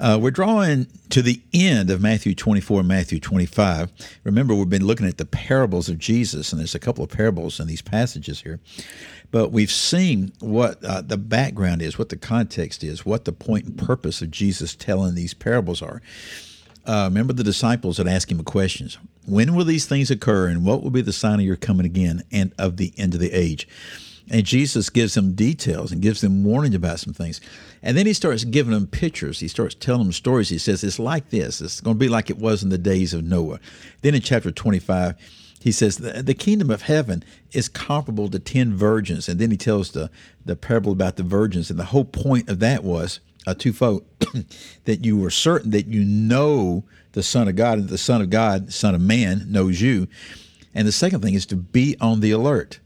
Uh, we're drawing to the end of Matthew 24 and Matthew 25. Remember, we've been looking at the parables of Jesus, and there's a couple of parables in these passages here. But we've seen what uh, the background is, what the context is, what the point and purpose of Jesus telling these parables are. Uh, remember the disciples that asked him questions. When will these things occur, and what will be the sign of your coming again and of the end of the age? And Jesus gives them details and gives them warning about some things. And then he starts giving them pictures. He starts telling them stories. He says, It's like this. It's going to be like it was in the days of Noah. Then in chapter 25, he says, The, kingdom of heaven is comparable to 10 virgins. And then he tells the, the parable about the virgins. And the whole point of that was uh, twofold that you were certain that you know the Son of God, and the Son of God, Son of Man, knows you. And the second thing is to be on the alert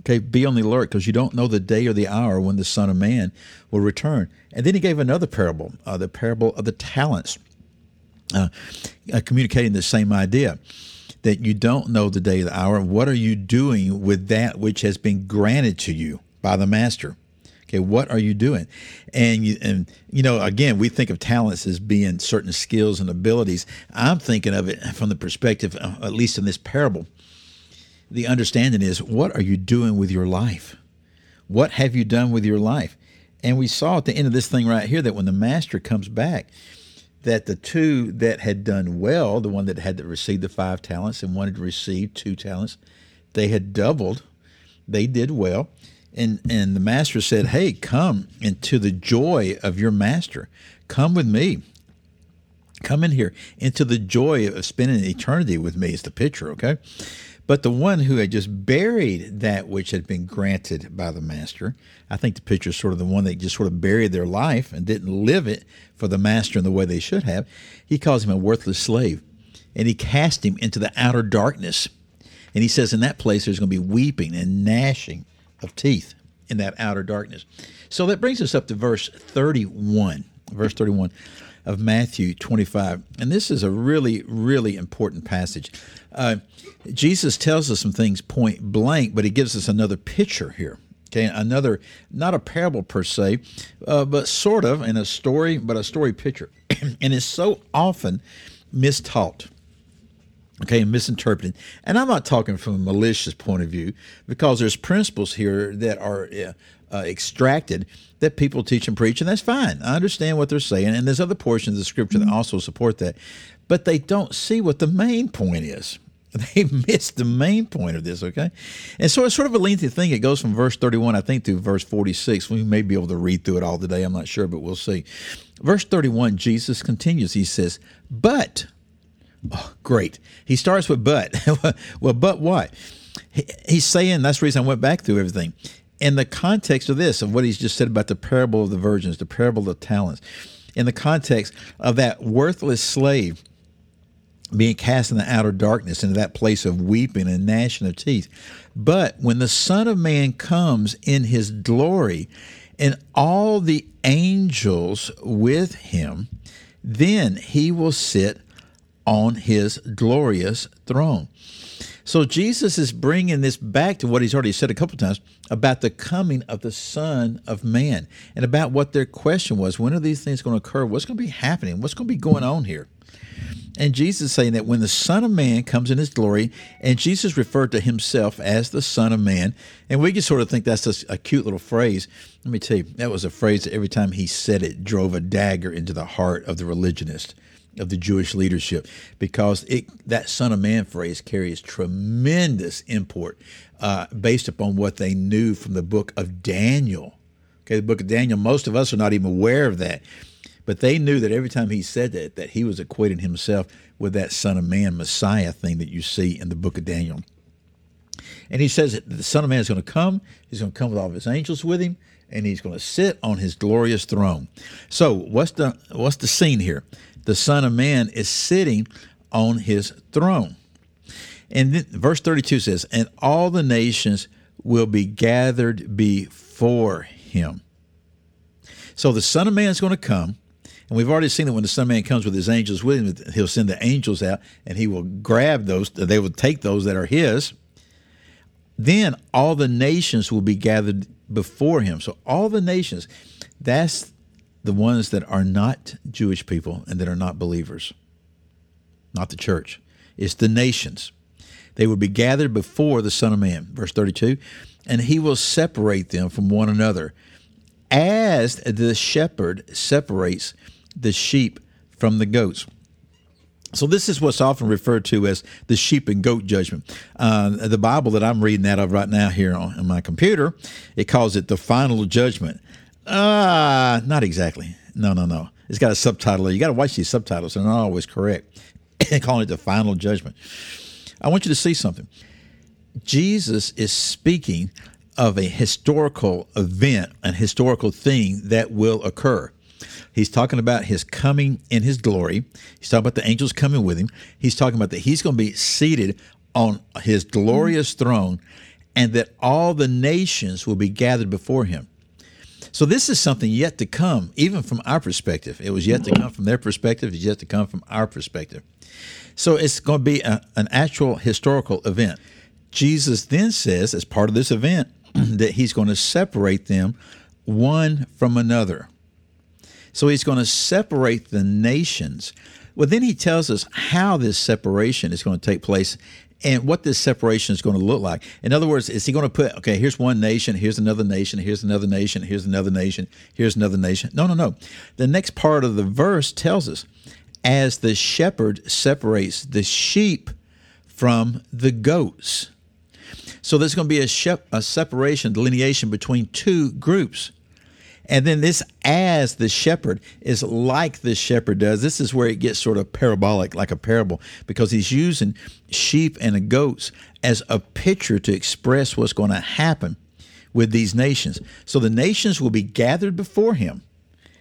Okay, be on the alert because you don't know the day or the hour when the Son of Man will return. And then he gave another parable, uh, the parable of the talents, uh, uh, communicating the same idea that you don't know the day or the hour. What are you doing with that which has been granted to you by the Master? Okay, what are you doing? And you, and you know, again, we think of talents as being certain skills and abilities. I'm thinking of it from the perspective, uh, at least in this parable, the understanding is what are you doing with your life? What have you done with your life? And we saw at the end of this thing right here that when the master comes back, that the two that had done well, the one that had received the five talents and wanted to receive two talents, they had doubled. They did well. And and the master said, Hey, come into the joy of your master. Come with me. Come in here into the joy of spending eternity with me is the picture, okay? But the one who had just buried that which had been granted by the master, I think the picture is sort of the one that just sort of buried their life and didn't live it for the master in the way they should have. He calls him a worthless slave. And he cast him into the outer darkness. And he says in that place there's going to be weeping and gnashing of teeth in that outer darkness. So that brings us up to verse 31. Verse 31 of Matthew 25. And this is a really, really important passage. Uh, Jesus tells us some things point blank, but he gives us another picture here. Okay, another, not a parable per se, uh, but sort of in a story, but a story picture. and it's so often mistaught okay, and misinterpreted. And I'm not talking from a malicious point of view because there's principles here that are uh, extracted that people teach and preach, and that's fine. I understand what they're saying, and there's other portions of the scripture that also support that, but they don't see what the main point is. They missed the main point of this, okay? And so it's sort of a lengthy thing. It goes from verse 31, I think, to verse 46. We may be able to read through it all today. I'm not sure, but we'll see. Verse 31, Jesus continues. He says, But, oh, great. He starts with but. well, but what? he's saying, that's the reason I went back through everything. In the context of this, of what he's just said about the parable of the virgins, the parable of the talents, in the context of that worthless slave being cast in the outer darkness into that place of weeping and gnashing of teeth. But when the Son of Man comes in his glory and all the angels with him, then he will sit on his glorious throne. So Jesus is bringing this back to what he's already said a couple times about the coming of the Son of Man and about what their question was when are these things going to occur? What's going to be happening? What's going to be going on here? And Jesus saying that when the Son of Man comes in his glory, and Jesus referred to himself as the Son of Man, and we can sort of think that's a cute little phrase. Let me tell you, that was a phrase that every time he said it drove a dagger into the heart of the religionist of the Jewish leadership because it, that Son of Man phrase carries tremendous import uh, based upon what they knew from the book of Daniel. Okay, the book of Daniel, most of us are not even aware of that. But they knew that every time he said that, that he was equating himself with that Son of Man, Messiah thing that you see in the book of Daniel. And he says that the Son of Man is going to come. He's going to come with all of his angels with him, and he's going to sit on his glorious throne. So, what's the what's the scene here? The Son of Man is sitting on his throne. And then verse 32 says, And all the nations will be gathered before him. So the Son of Man is going to come. And we've already seen that when the Son of Man comes with his angels with him, he'll send the angels out and he will grab those, they will take those that are his. Then all the nations will be gathered before him. So all the nations, that's the ones that are not Jewish people and that are not believers, not the church. It's the nations. They will be gathered before the Son of Man. Verse 32 and he will separate them from one another, as the shepherd separates the sheep from the goats. So this is what's often referred to as the sheep and goat judgment. Uh, the Bible that I'm reading out of right now here on, on my computer, it calls it the final judgment. Ah, uh, not exactly. No, no, no. It's got a subtitle. You got to watch these subtitles; they're not always correct. calling it the final judgment. I want you to see something. Jesus is speaking of a historical event, an historical thing that will occur. He's talking about his coming in his glory. He's talking about the angels coming with him. He's talking about that he's going to be seated on his glorious throne and that all the nations will be gathered before him. So this is something yet to come, even from our perspective. It was yet to come from their perspective. It's yet to come from our perspective. So it's going to be a, an actual historical event. Jesus then says, as part of this event, that he's going to separate them one from another. So he's going to separate the nations. Well, then he tells us how this separation is going to take place and what this separation is going to look like. In other words, is he going to put, okay, here's one nation, here's another nation, here's another nation, here's another nation, here's another nation? No, no, no. The next part of the verse tells us as the shepherd separates the sheep from the goats. So there's going to be a, shep- a separation, delineation between two groups. And then this as the shepherd is like the shepherd does. This is where it gets sort of parabolic, like a parable, because he's using sheep and goats as a picture to express what's going to happen with these nations. So the nations will be gathered before him.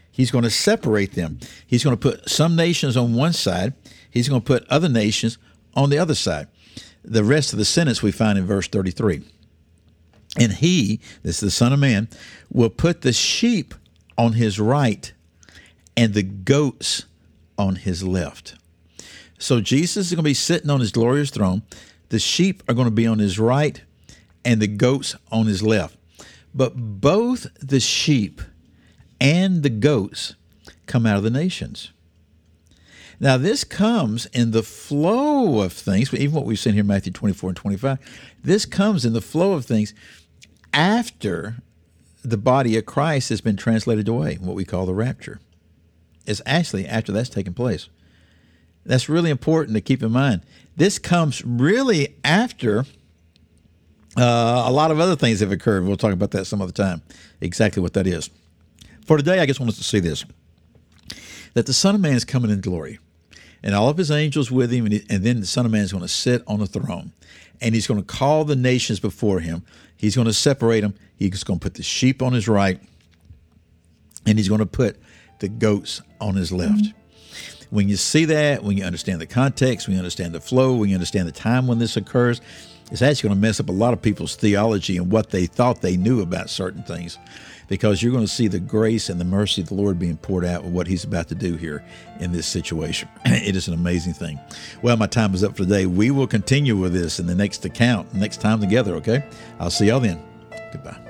He's going to separate them. He's going to put some nations on one side, he's going to put other nations on the other side the rest of the sentence we find in verse 33. And he, this is the Son of Man, will put the sheep on his right and the goats on his left. So Jesus is going to be sitting on his glorious throne. The sheep are going to be on his right and the goats on his left. But both the sheep and the goats come out of the nations. Now, this comes in the flow of things, even what we've seen here in Matthew 24 and 25. This comes in the flow of things after the body of Christ has been translated away, what we call the rapture. It's actually after that's taken place. That's really important to keep in mind. This comes really after uh, a lot of other things have occurred. We'll talk about that some other time, exactly what that is. For today, I just want us to see this that the Son of Man is coming in glory and all of his angels with him, and, he, and then the Son of Man is going to sit on the throne, and he's going to call the nations before him. He's going to separate them. He's going to put the sheep on his right, and he's going to put the goats on his left. Mm-hmm. When you see that, when you understand the context, when you understand the flow, when you understand the time when this occurs, it's actually going to mess up a lot of people's theology and what they thought they knew about certain things because you're going to see the grace and the mercy of the Lord being poured out with what He's about to do here in this situation. it is an amazing thing. Well, my time is up for today. We will continue with this in the next account, next time together, okay? I'll see y'all then. Goodbye.